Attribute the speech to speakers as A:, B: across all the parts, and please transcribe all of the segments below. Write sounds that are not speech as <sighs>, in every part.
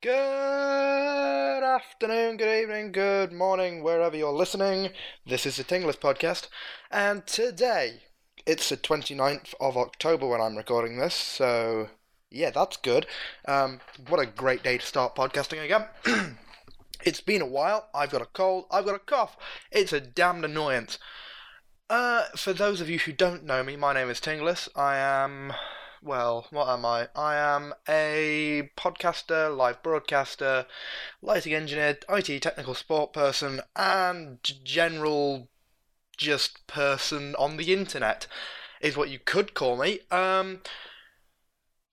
A: Good afternoon, good evening, good morning, wherever you're listening. This is the TInglis Podcast, and today it's the 29th of October when I'm recording this, so yeah, that's good. Um, what a great day to start podcasting again. <clears throat> it's been a while, I've got a cold, I've got a cough. It's a damned annoyance. Uh, for those of you who don't know me, my name is TInglis. I am well, what am I? I am a podcaster, live broadcaster, lighting engineer, IT technical support person, and general just person on the internet, is what you could call me. Um,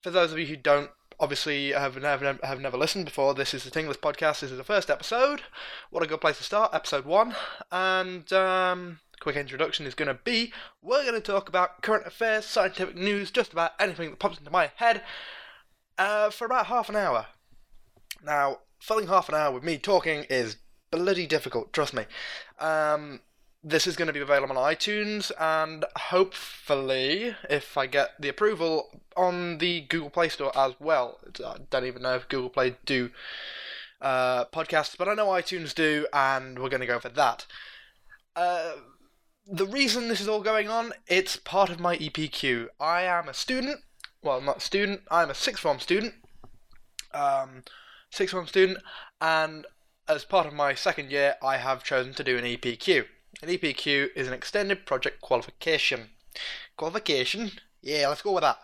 A: for those of you who don't obviously have never have never listened before, this is the TInglis podcast. This is the first episode. What a good place to start, episode one, and um, quick introduction is going to be we're going to talk about current affairs, scientific news, just about anything that pops into my head uh, for about half an hour. Now, filling half an hour with me talking is bloody difficult, trust me. Um, this is going to be available on iTunes and hopefully, if I get the approval, on the Google Play Store as well. I don't even know if Google Play do uh, podcasts, but I know iTunes do, and we're going to go for that. Uh, the reason this is all going on, it's part of my EPQ. I am a student. Well, not student. I'm a sixth form student. Um, sixth form student, and as part of my second year, I have chosen to do an EPQ. An EPQ is an extended project qualification. Qualification? Yeah, let's go with that.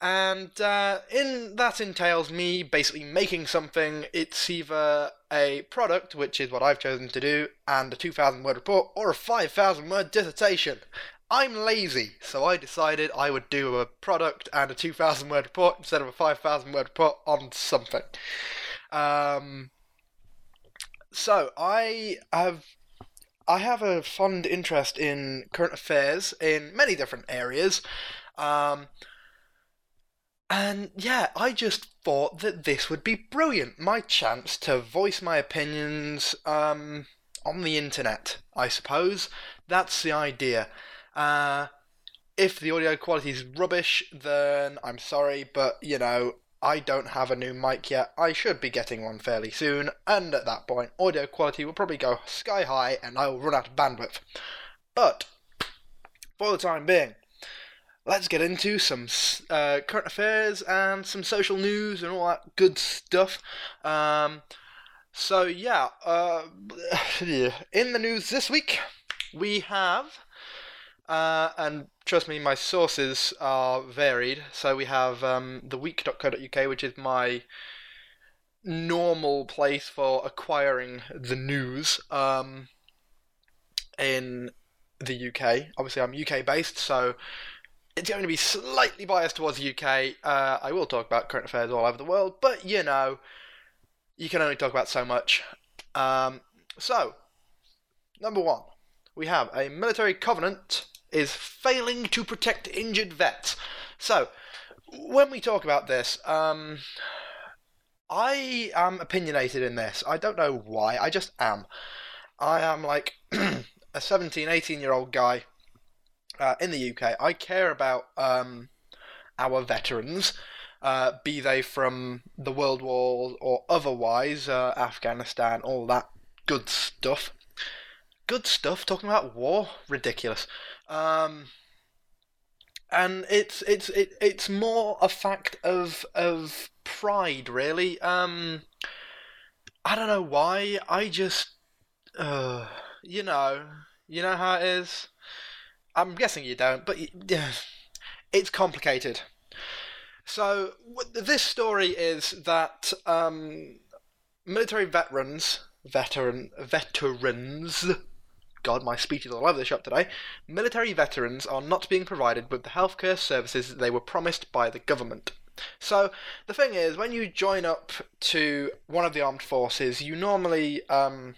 A: And uh, in that entails me basically making something. It's either a product, which is what I've chosen to do, and a 2,000 word report, or a 5,000 word dissertation. I'm lazy, so I decided I would do a product and a 2,000 word report instead of a 5,000 word report on something. Um, so I have I have a fond interest in current affairs in many different areas. Um, and yeah, I just thought that this would be brilliant. My chance to voice my opinions um, on the internet, I suppose. That's the idea. Uh, if the audio quality is rubbish, then I'm sorry, but you know, I don't have a new mic yet. I should be getting one fairly soon, and at that point, audio quality will probably go sky high and I will run out of bandwidth. But, for the time being, let's get into some uh, current affairs and some social news and all that good stuff. Um, so yeah, uh, <sighs> in the news this week we have, uh, and trust me, my sources are varied. So we have um, theweek.co.uk, which is my normal place for acquiring the news um, in the UK. Obviously, I'm UK based, so it's going to be slightly biased towards the UK. Uh, I will talk about current affairs all over the world, but you know, you can only talk about so much. Um, so, number one, we have a military covenant is failing to protect injured vets. So, when we talk about this, um, I am opinionated in this. I don't know why, I just am. I am like <clears throat> a 17, 18 year old guy uh, in the UK, I care about um, our veterans, uh, be they from the World War or otherwise, uh, Afghanistan, all that good stuff. Good stuff. Talking about war, ridiculous. Um, and it's it's it, it's more a fact of of pride, really. Um, I don't know why. I just, uh, you know, you know how it is. I'm guessing you don't, but it's complicated. So this story is that um, military veterans, veteran veterans. God, my speech is all over the shop today. Military veterans are not being provided with the healthcare services they were promised by the government. So the thing is, when you join up to one of the armed forces, you normally um,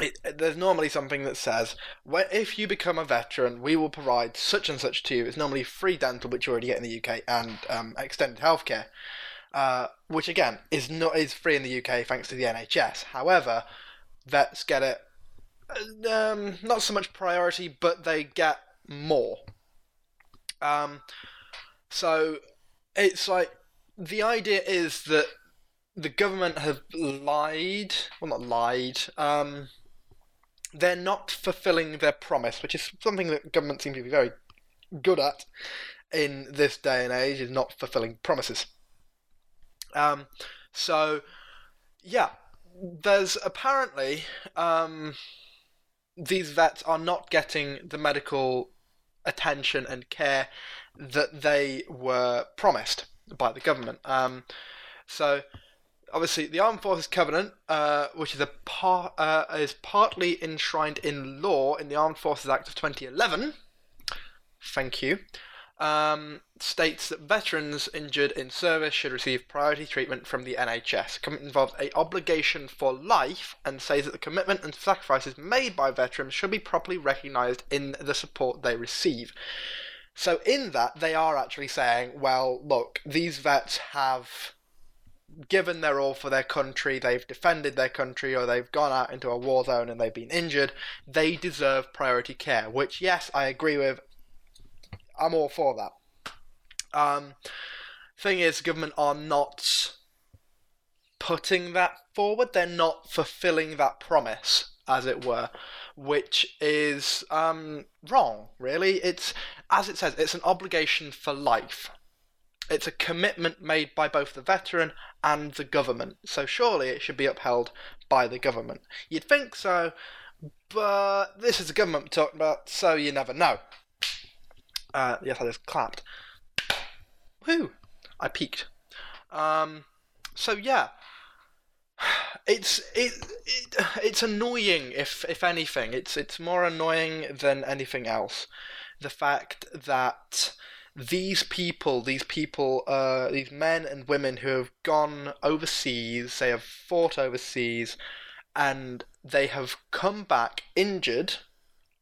A: it, there's normally something that says, if you become a veteran, we will provide such and such to you. It's normally free dental, which you already get in the UK, and um, extended healthcare, uh, which again is not is free in the UK thanks to the NHS. However, vets get it um, not so much priority, but they get more. Um, so it's like the idea is that the government have lied. Well, not lied. Um, they're not fulfilling their promise, which is something that government seem to be very good at in this day and age, is not fulfilling promises. Um, so, yeah, there's apparently um, these vets are not getting the medical attention and care that they were promised by the government. Um, so obviously the Armed Forces Covenant, uh, which is a uh, is partly enshrined in law in the Armed Forces Act of 2011. Thank you. Um, states that veterans injured in service should receive priority treatment from the NHS. Commitment involves a obligation for life and says that the commitment and sacrifices made by veterans should be properly recognised in the support they receive. So in that, they are actually saying, well, look, these vets have given their all for their country, they've defended their country, or they've gone out into a war zone and they've been injured, they deserve priority care. Which, yes, I agree with. I'm all for that. Um, thing is, government are not putting that forward. They're not fulfilling that promise, as it were, which is um, wrong. Really, it's as it says, it's an obligation for life. It's a commitment made by both the veteran and the government, so surely it should be upheld by the government. You'd think so, but this is the government we're talking about, so you never know. Uh, yes, I just clapped. Whoo! I peaked. Um, so yeah, <sighs> it's it, it it's annoying if if anything. It's it's more annoying than anything else. The fact that these people, these people, uh, these men and women who have gone overseas, they have fought overseas, and they have come back injured,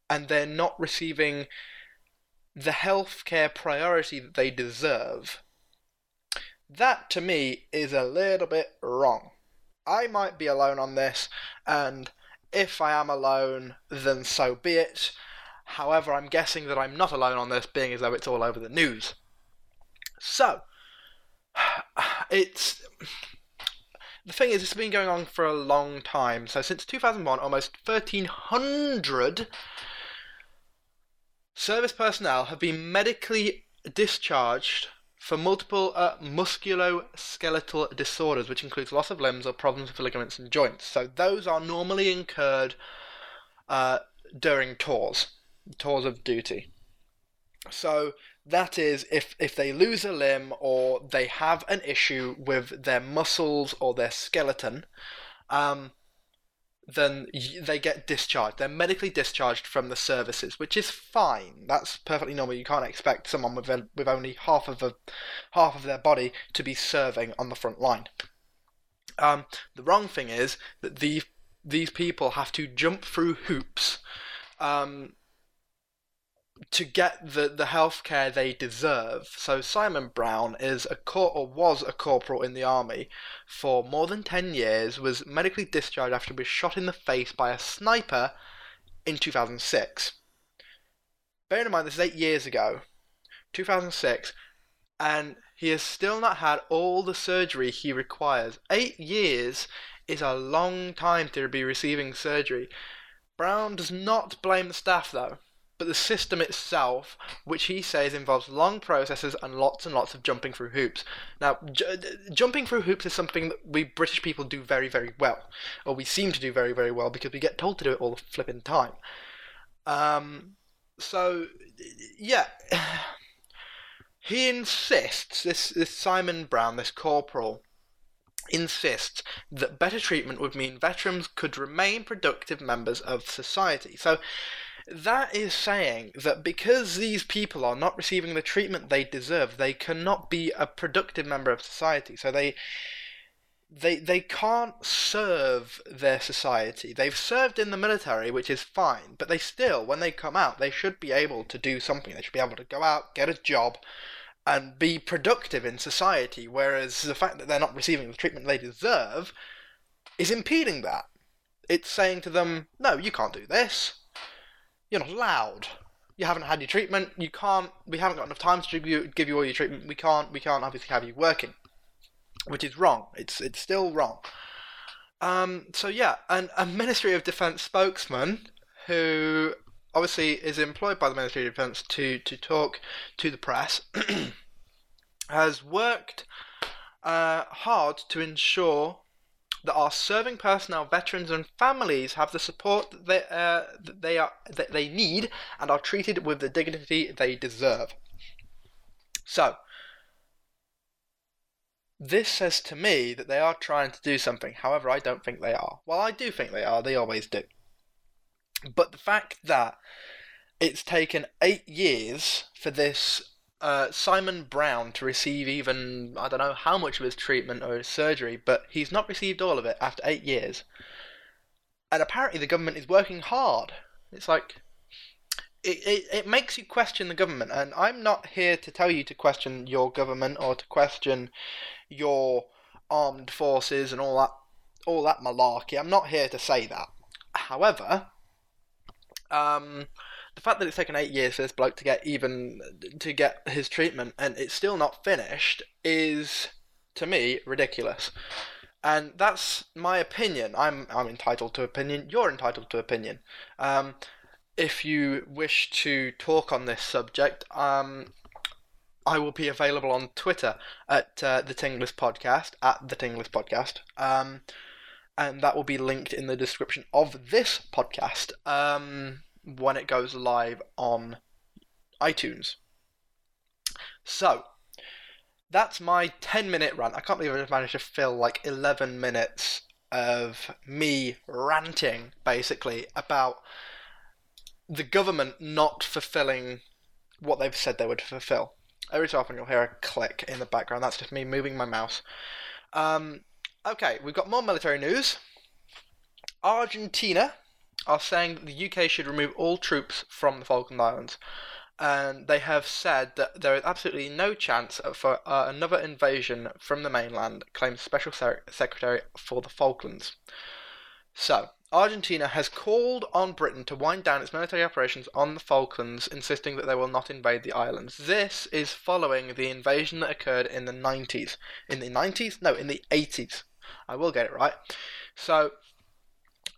A: and they're not receiving the healthcare priority that they deserve. That to me is a little bit wrong. I might be alone on this, and if I am alone, then so be it. However, I'm guessing that I'm not alone on this, being as though it's all over the news. So, <sighs> it's. The thing is, it's been going on for a long time. So, since 2001, almost 1,300 service personnel have been medically discharged for multiple uh, musculoskeletal disorders, which includes loss of limbs or problems with ligaments and joints. So, those are normally incurred uh, during tours tours of duty. So that is if if they lose a limb or they have an issue with their muscles or their skeleton, um, then they get discharged. They're medically discharged from the services, which is fine. That's perfectly normal. You can't expect someone with a, with only half of a half of their body to be serving on the front line. Um, the wrong thing is that these these people have to jump through hoops um, to get the, the health care they deserve. So Simon Brown is a cor- or was a corporal in the army for more than 10 years, was medically discharged after was shot in the face by a sniper in 2006. Bear in mind, this is eight years ago, 2006, and he has still not had all the surgery he requires. Eight years is a long time to be receiving surgery. Brown does not blame the staff, though but the system itself, which he says involves long processes and lots and lots of jumping through hoops. Now, j- jumping through hoops is something that we British people do very, very well, or we seem to do very, very well because we get told to do it all the flipping time. Um, so, yeah, <sighs> he insists. This this Simon Brown, this corporal, insists that better treatment would mean veterans could remain productive members of society. So that is saying that because these people are not receiving the treatment they deserve, they cannot be a productive member of society. So they they they can't serve their society. They've served in the military, which is fine, but they still, when they come out, they should be able to do something. They should be able to go out, get a job, and be productive in society. Whereas the fact that they're not receiving the treatment they deserve is impeding that. It's saying to them, "No, you can't do this you're not allowed. You haven't had your treatment. You can't. We haven't got enough time to give you give you all your treatment. We can't. We can't obviously have you working. which is wrong. It's it's still wrong. Um, so yeah, and a Ministry of Defence spokesman who obviously is employed by the Ministry of Defence to to talk to the press <clears throat> has worked uh, hard to ensure that our serving personnel, veterans, and families have the support that they, uh, that they are that they need and are treated with the dignity they deserve. So, this says to me that they are trying to do something. However, I don't think they are. Well, I do think they are. They always do. But the fact that it's taken eight years for this uh, Simon Brown to receive even I don't know how much of his treatment or his surgery, but he's not received all of it after eight years. And apparently the government is working hard. It's like it, it, it makes you question the government, and I'm not here to tell you to question your government or to question your armed forces and all that all that malarkey. I'm not here to say that. However, um, the fact that it's taken eight years for this bloke to get even to get his treatment and it's still not finished is to me ridiculous. And that's my opinion. I'm I'm entitled to opinion. You're entitled to opinion. Um, if you wish to talk on this subject, um, I will be available on Twitter at uh, the TInglis Podcast at the TInglis Podcast. Um, and that will be linked in the description of this podcast. Um, when it goes live on iTunes. So, that's my 10 minute rant. I can't believe I've managed to fill like 11 minutes of me ranting, basically, about the government not fulfilling what they've said they would fulfill. Every so often you'll hear a click in the background. That's just me moving my mouse. Um, okay, we've got more military news. Argentina are saying that the UK should remove all troops from the Falkland Islands. And they have said that there is absolutely no chance for uh, another invasion from the mainland, claims Special Secretary for the Falklands. So, Argentina has called on Britain to wind down its military operations on the Falklands, insisting that they will not invade the islands. This is following the invasion that occurred in the 90s. In the 90s? No, in the 80s. I will get it right. So,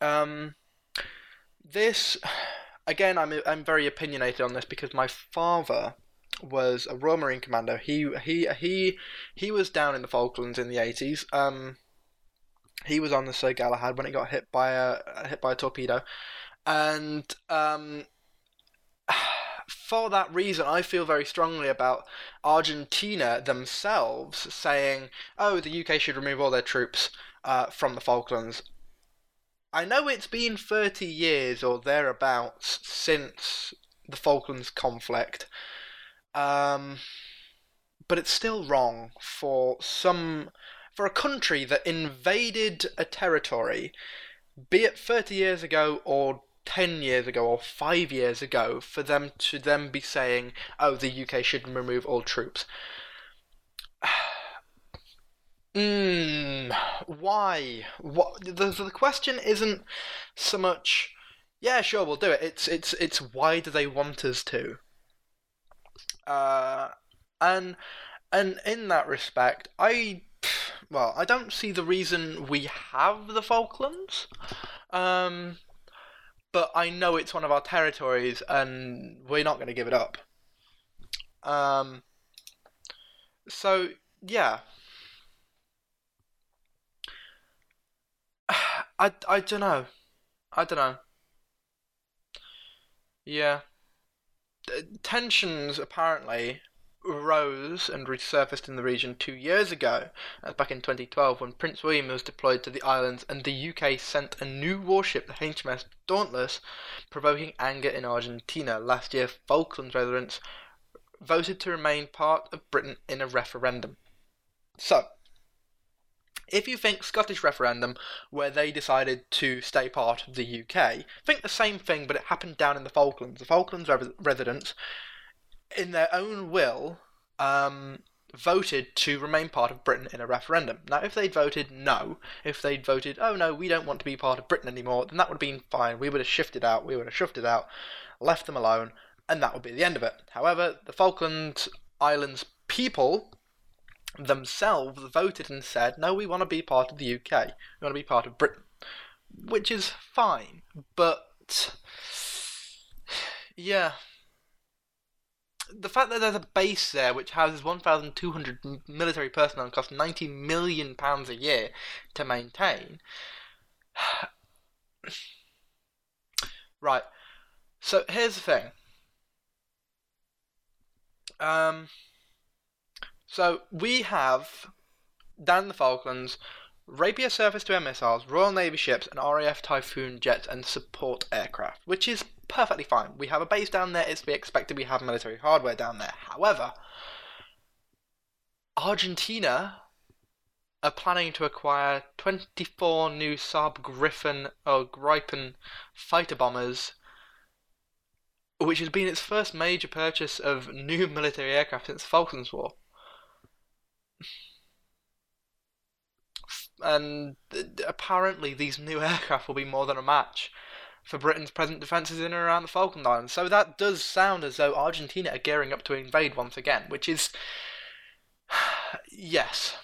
A: um, this again, I'm I'm very opinionated on this because my father was a Royal Marine Commando. He he he he was down in the Falklands in the eighties. Um, he was on the Sir Galahad when it got hit by a hit by a torpedo, and um, for that reason, I feel very strongly about Argentina themselves saying, "Oh, the UK should remove all their troops uh, from the Falklands." I know it's been 30 years or thereabouts since the Falklands conflict, um, but it's still wrong for some for a country that invaded a territory, be it 30 years ago or 10 years ago or 5 years ago, for them to then be saying, oh, the UK should remove all troops. Hmm. Why? What? The the question isn't so much. Yeah, sure, we'll do it. It's it's it's why do they want us to? Uh, and and in that respect, I well, I don't see the reason we have the Falklands. Um, but I know it's one of our territories, and we're not going to give it up. Um, so yeah, I, I don't know. I don't know. Yeah. Tensions apparently rose and resurfaced in the region two years ago, as back in 2012 when Prince William was deployed to the islands and the UK sent a new warship, the HMS Dauntless, provoking anger in Argentina. Last year, Falklands residents voted to remain part of Britain in a referendum. So, if you think Scottish referendum, where they decided to stay part of the UK, think the same thing, but it happened down in the Falklands. The Falklands residents, in their own will, um, voted to remain part of Britain in a referendum. Now, if they'd voted no, if they'd voted, oh no, we don't want to be part of Britain anymore, then that would have been fine. We would have shifted out, we would have shifted out, left them alone, and that would be the end of it. However, the Falkland Islands people themselves voted and said, no, we want to be part of the UK. We want to be part of Britain. Which is fine. But, yeah. The fact that there's a base there which houses 1,200 military personnel and costs 90 million pounds a year to maintain. <sighs> right. So here's the thing. Um, so we have down the Falklands Rapier surface to air missiles, Royal Navy ships, and RAF Typhoon jets and support aircraft, which is perfectly fine. We have a base down there, it's to be expected we have military hardware down there. However, Argentina are planning to acquire 24 new Saab Griffin or Gripen fighter bombers, which has been its first major purchase of new military aircraft since the Falklands War. And apparently these new <laughs> aircraft will be more than a match for Britain's present defences in and around the Falkland Islands. So that does sound as though Argentina are gearing up to invade once again, which is. <sighs> yes.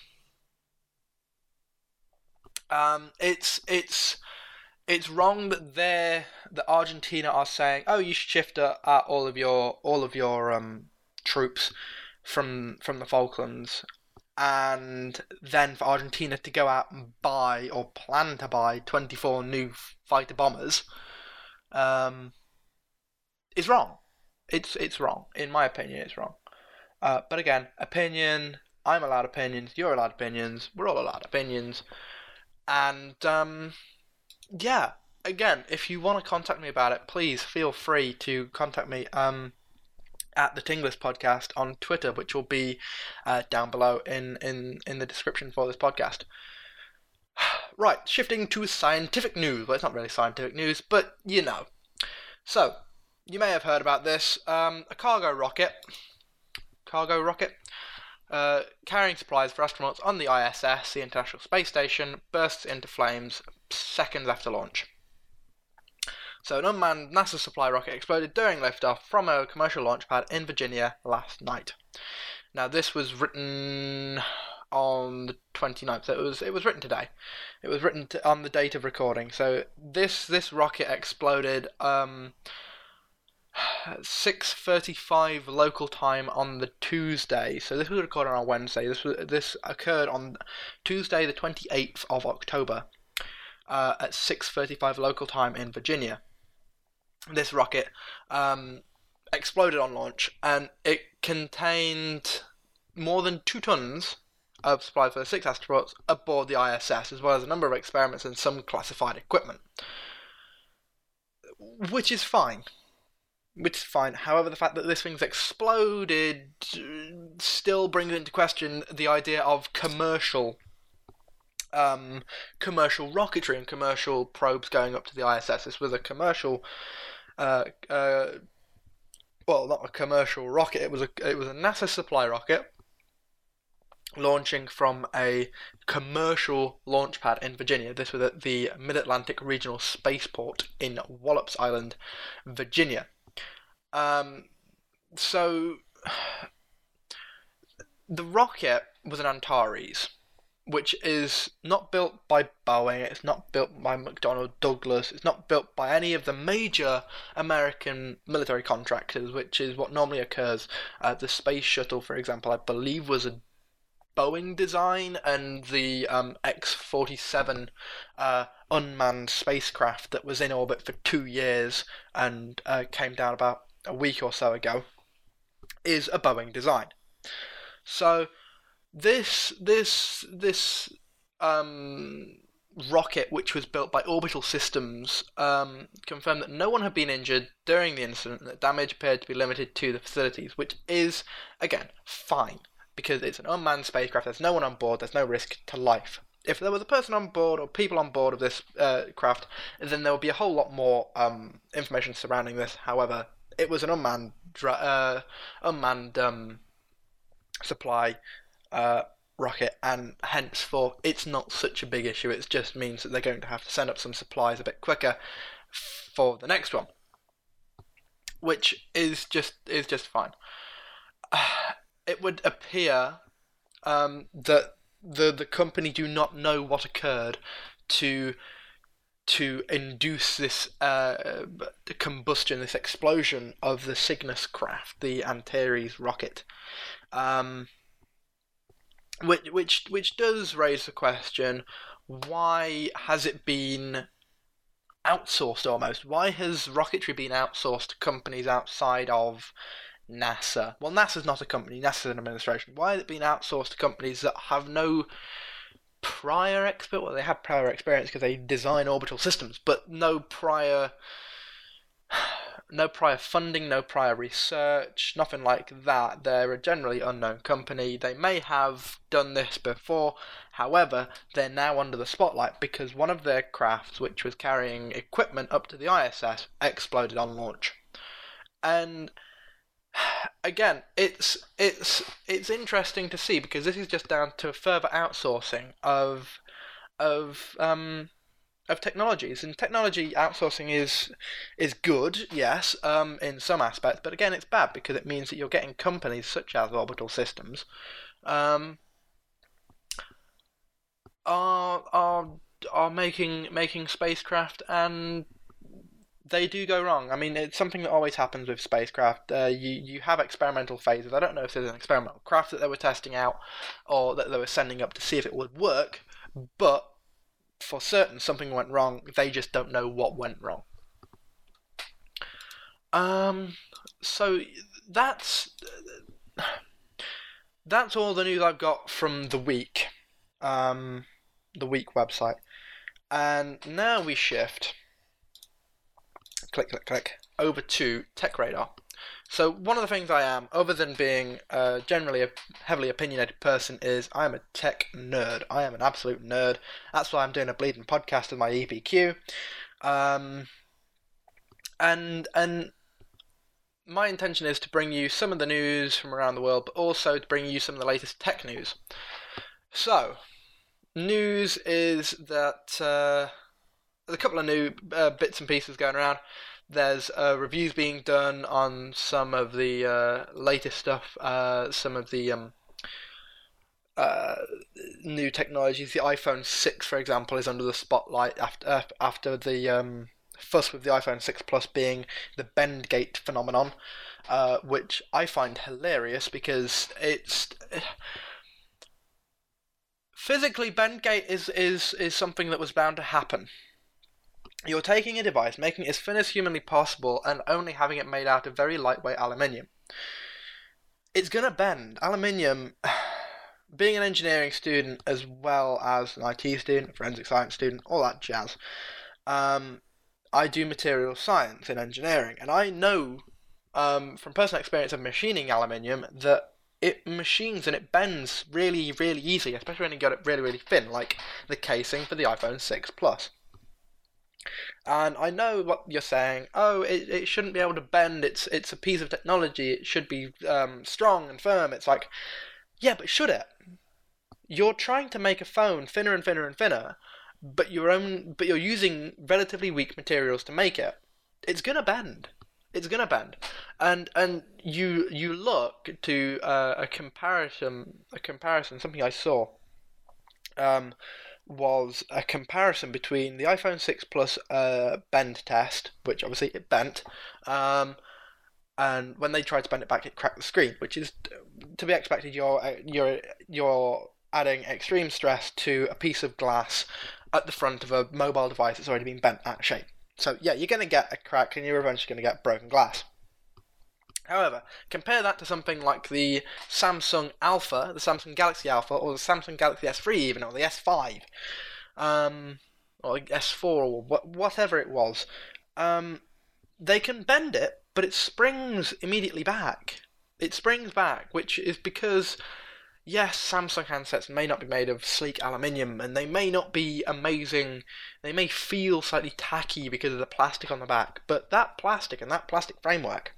A: Um, it's it's it's wrong that they that Argentina are saying, oh, you should shift uh, all of your all of your um, troops from from the Falklands and then for Argentina to go out and buy or plan to buy 24 new fighter bombers um, is wrong. It's it's wrong. In my opinion, it's wrong. Uh, but again, opinion. I'm allowed opinions. You're allowed opinions. We're all allowed opinions. And um, yeah, again, if you want to contact me about it, please feel free to contact me. Um, at the TInglis podcast on Twitter, which will be uh, down below in, in, in the description for this podcast. <sighs> Right, shifting to scientific news. Well, it's not really scientific news, but you know. So, you may have heard about this. Um, a cargo rocket, cargo rocket, uh, carrying supplies for astronauts on the ISS, the International Space Station, bursts into flames seconds after launch. So, an unmanned NASA supply rocket exploded during liftoff from a commercial launch pad in Virginia last night. Now, this was written on the 29th. So it was it was written today. It was written to, on the date of recording. So this this rocket exploded um 6:35 local time on the Tuesday. So this was recorded on Wednesday. This was this occurred on Tuesday the 28th of October uh, at 6:35 local time in Virginia this rocket um, exploded on launch, and it contained more than two tons of supplies for the six astronauts aboard the ISS, as well as a number of experiments and some classified equipment. Which is fine. Which is fine. However, the fact that this thing's exploded still brings into question the idea of commercial um, commercial rocketry and commercial probes going up to the ISS. This was a commercial uh, uh, well, not a commercial rocket. It was a it was a NASA supply rocket launching from a commercial launch pad in Virginia. This was at the Mid Atlantic Regional Spaceport in Wallops Island, Virginia. Um, so <sighs> the rocket was an Antares which is not built by Boeing, it's not built by McDonnell Douglas, it's not built by any of the major American military contractors, which is what normally occurs. Uh, the Space Shuttle, for example, I believe was a Boeing design, and the um, X 47 uh, unmanned spacecraft that was in orbit for two years and uh, came down about a week or so ago is a Boeing design. So this this this um, rocket, which was built by Orbital Systems, um, confirmed that no one had been injured during the incident and that damage appeared to be limited to the facilities, which is, again, fine, because it's an unmanned spacecraft, there's no one on board, there's no risk to life. If there was a person on board or people on board of this uh, craft, then there would be a whole lot more um, information surrounding this. However, it was an unmanned, uh, unmanned um, supply uh, rocket, and henceforth it's not such a big issue. It just means that they're going to have to send up some supplies a bit quicker for the next one, which is just is just fine. <sighs> it would appear um, that the the company do not know what occurred to to induce this uh, combustion, this explosion of the Cygnus craft, the Antares rocket, um, which which which does raise the question: Why has it been outsourced almost? Why has rocketry been outsourced to companies outside of NASA? Well, NASA's not a company; NASA's an administration. Why has it been outsourced to companies that have no prior expert. Well, they have prior experience because they design orbital systems, but no prior, no prior funding, no prior research, nothing like that. They're a generally unknown company. They may have done this before, however, they're now under the spotlight because one of their crafts, which was carrying equipment up to the ISS, exploded on launch, and <sighs> again, it's it's it's interesting to see because this is just down to further outsourcing of of um of technologies and technology outsourcing is is good yes um in some aspects but again it's bad because it means that you're getting companies such as orbital systems um are are are making making spacecraft and they do go wrong. I mean, it's something that always happens with spacecraft. Uh, you you have experimental phases. I don't know if there's an experimental craft that they were testing out or that they were sending up to see if it would work, but for certain something went wrong. They just don't know what went wrong. Um, so that's that's all the news I've got from the week, um, the week website, and now we shift click, click, click, over to Tech Radar. So one of the things I am, other than being uh, generally a heavily opinionated person, is I am a tech nerd. I am an absolute nerd. That's why I'm doing a bleeding podcast with my EPQ. Um, and and my intention is to bring you some of the news from around the world, but also to bring you some of the latest tech news. So, news is that uh, a couple of new uh, bits and pieces going around. There's uh, reviews being done on some of the uh, latest stuff, uh, some of the um, uh, new technologies. The iPhone 6, for example, is under the spotlight after after the um, fuss with the iPhone 6 Plus being the Bendgate phenomenon, uh, which I find hilarious because it's <sighs> physically Bendgate is, is is something that was bound to happen. You're taking a device, making it as thin as humanly possible, and only having it made out of very lightweight aluminium. It's gonna bend. Aluminium, <sighs> being an engineering student as well as an IT student, forensic science student, all that jazz, um, I do material science in engineering, and I know um, from personal experience of machining aluminium that it machines and it bends really, really easily, especially when you get it really, really thin, like the casing for the iPhone 6 Plus. And I know what you're saying. Oh, it, it shouldn't be able to bend. It's it's a piece of technology. It should be um, strong and firm. It's like, yeah, but should it? You're trying to make a phone thinner and thinner and thinner, but your own but you're using relatively weak materials to make it. It's gonna bend. It's gonna bend, and and you you look to uh, a comparison a comparison something I saw. Um, was a comparison between the iPhone 6 Plus uh, bend test, which obviously it bent, um, and when they tried to bend it back, it cracked the screen, which is to be expected. You're uh, you're you're adding extreme stress to a piece of glass at the front of a mobile device that's already been bent of shape. So yeah, you're going to get a crack, and you're eventually going to get broken glass. However, compare that to something like the Samsung Alpha, the Samsung Galaxy Alpha, or the Samsung Galaxy S3 even, or the S5, um, or S4, or whatever it was. Um, they can bend it, but it springs immediately back. It springs back, which is because, yes, Samsung handsets may not be made of sleek aluminium, and they may not be amazing. They may feel slightly tacky because of the plastic on the back, but that plastic and that plastic framework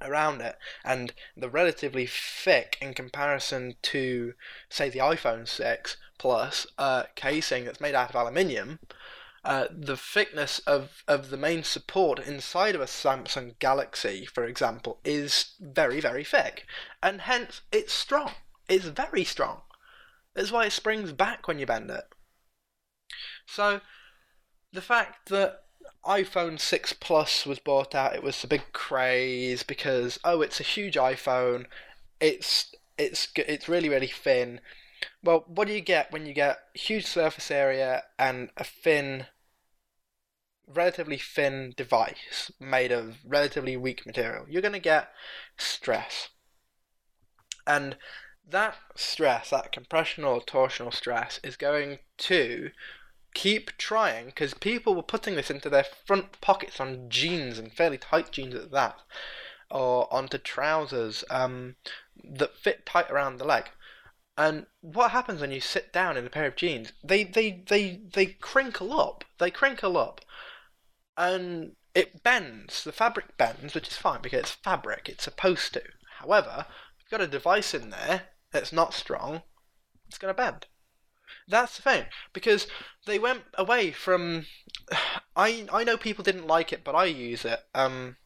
A: around it and the relatively thick in comparison to say the iphone 6 plus uh, casing that's made out of aluminium uh, the thickness of, of the main support inside of a samsung galaxy for example is very very thick and hence it's strong it's very strong. That's why it springs back when you bend it. So, the fact that iPhone 6 Plus was bought out, it was a big craze because oh, it's a huge iPhone. It's it's it's really really thin. Well, what do you get when you get huge surface area and a thin relatively thin device made of relatively weak material? You're going to get stress. And that stress, that compressional or torsional stress, is going to keep trying because people were putting this into their front pockets on jeans and fairly tight jeans at that, or onto trousers um, that fit tight around the leg. And what happens when you sit down in a pair of jeans? They they they they crinkle up. They crinkle up, and it bends. The fabric bends, which is fine because it's fabric. It's supposed to. However, you've got a device in there that's not strong. It's going to bend. That's the thing because they went away from. <sighs> I I know people didn't like it, but I use it. Um,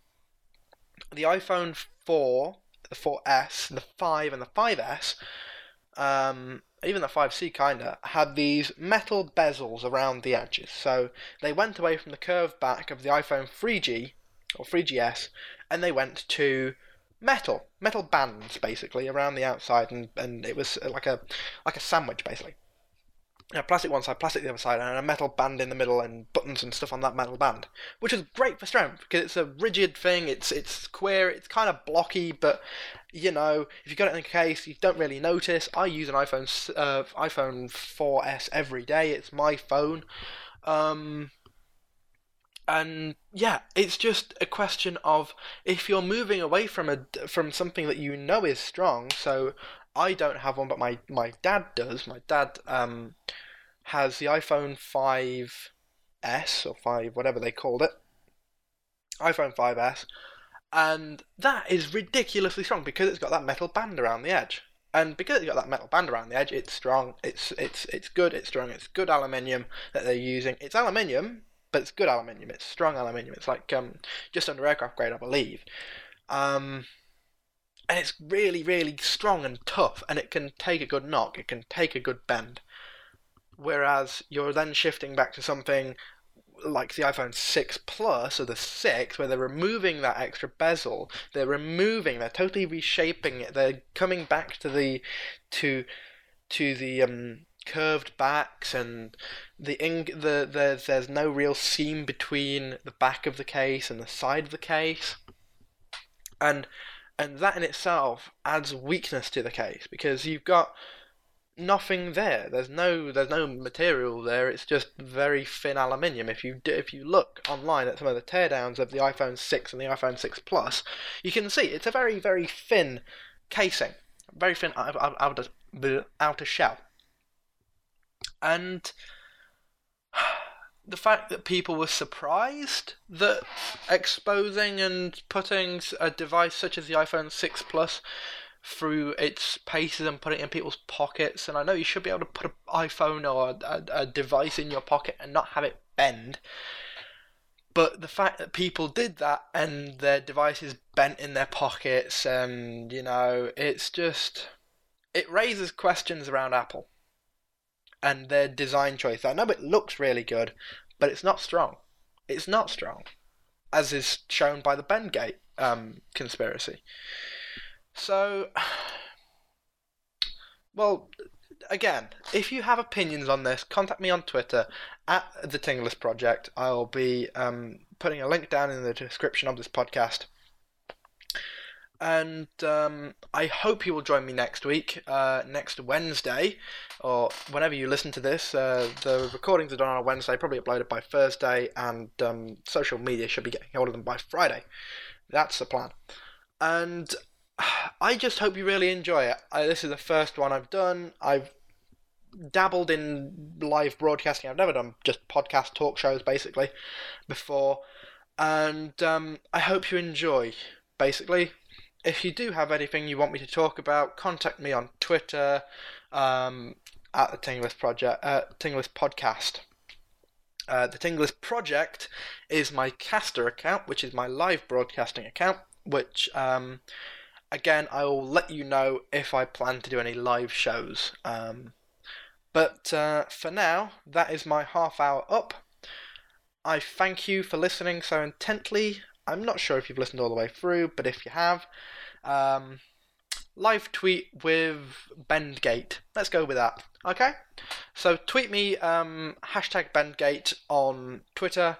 A: the iPhone four, the 4S, the five, and the 5S. Um, even the 5C kinda had these metal bezels around the edges. So they went away from the curved back of the iPhone 3G or 3GS, and they went to metal, metal bands basically around the outside, and, and it was like a like a sandwich basically a plastic one side, plastic the other side, and a metal band in the middle, and buttons and stuff on that metal band, which is great for strength because it's a rigid thing. It's it's square. It's kind of blocky, but you know, if you've got it in a case, you don't really notice. I use an iPhone uh, iPhone 4S every day. It's my phone, um, and yeah, it's just a question of if you're moving away from a from something that you know is strong. So I don't have one, but my my dad does. My dad um, has the iPhone 5S or 5 whatever they called it, iPhone 5S, and that is ridiculously strong because it's got that metal band around the edge. And because it's got that metal band around the edge, it's strong. It's it's it's good. It's strong. It's good aluminium that they're using. It's aluminium, but it's good aluminium. It's strong aluminium. It's like um, just under aircraft grade, I believe. Um, and it's really, really strong and tough, and it can take a good knock. It can take a good bend. Whereas you're then shifting back to something like the iPhone 6 Plus or the 6, where they're removing that extra bezel, they're removing, they're totally reshaping it. They're coming back to the to to the um, curved backs and the ink. The, the there's no real seam between the back of the case and the side of the case, and and that in itself adds weakness to the case because you've got nothing there. There's no there's no material there. It's just very thin aluminium. If you if you look online at some of the teardowns of the iPhone 6 and the iPhone 6 Plus, you can see it's a very very thin casing, very thin outer outer shell, and the fact that people were surprised that exposing and putting a device such as the iPhone 6 Plus through its paces and putting it in people's pockets. And I know you should be able to put an iPhone or a, a device in your pocket and not have it bend. But the fact that people did that and their devices bent in their pockets, and you know, it's just. It raises questions around Apple and their design choice. I know it looks really good, but it's not strong. It's not strong, as is shown by the Bendgate um, conspiracy. So, <sighs> well, again, if you have opinions on this, contact me on Twitter at the TInglis Project. I'll be um, putting a link down in the description of this podcast and um, I hope you will join me next week, uh, next Wednesday, or whenever you listen to this. Uh, the recordings are done on a Wednesday, probably uploaded by Thursday, and um, social media should be getting hold of them by Friday. That's the plan. And <sighs> I just hope you really enjoy it. I, this is the first one I've done. I've dabbled in live broadcasting. I've never done just podcast talk shows basically before, and um, I hope you enjoy. Basically, if you do have anything you want me to talk about, contact me on Twitter um, at the TInglis Project, uh, Podcast. Uh, the TInglis Project is my caster account, which is my live broadcasting account, which um, again, I will let you know if I plan to do any live shows. Um, but uh, for now, that is my half hour up. I thank you for listening so intently. I'm not sure if you've listened all the way through, but if you have, um, live tweet with Bendgate. Let's go with that. Okay? So tweet me um, hashtag Bendgate on Twitter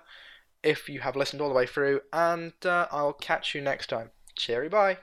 A: if you have listened all the way through, and uh, I'll catch you next time. Cheery bye.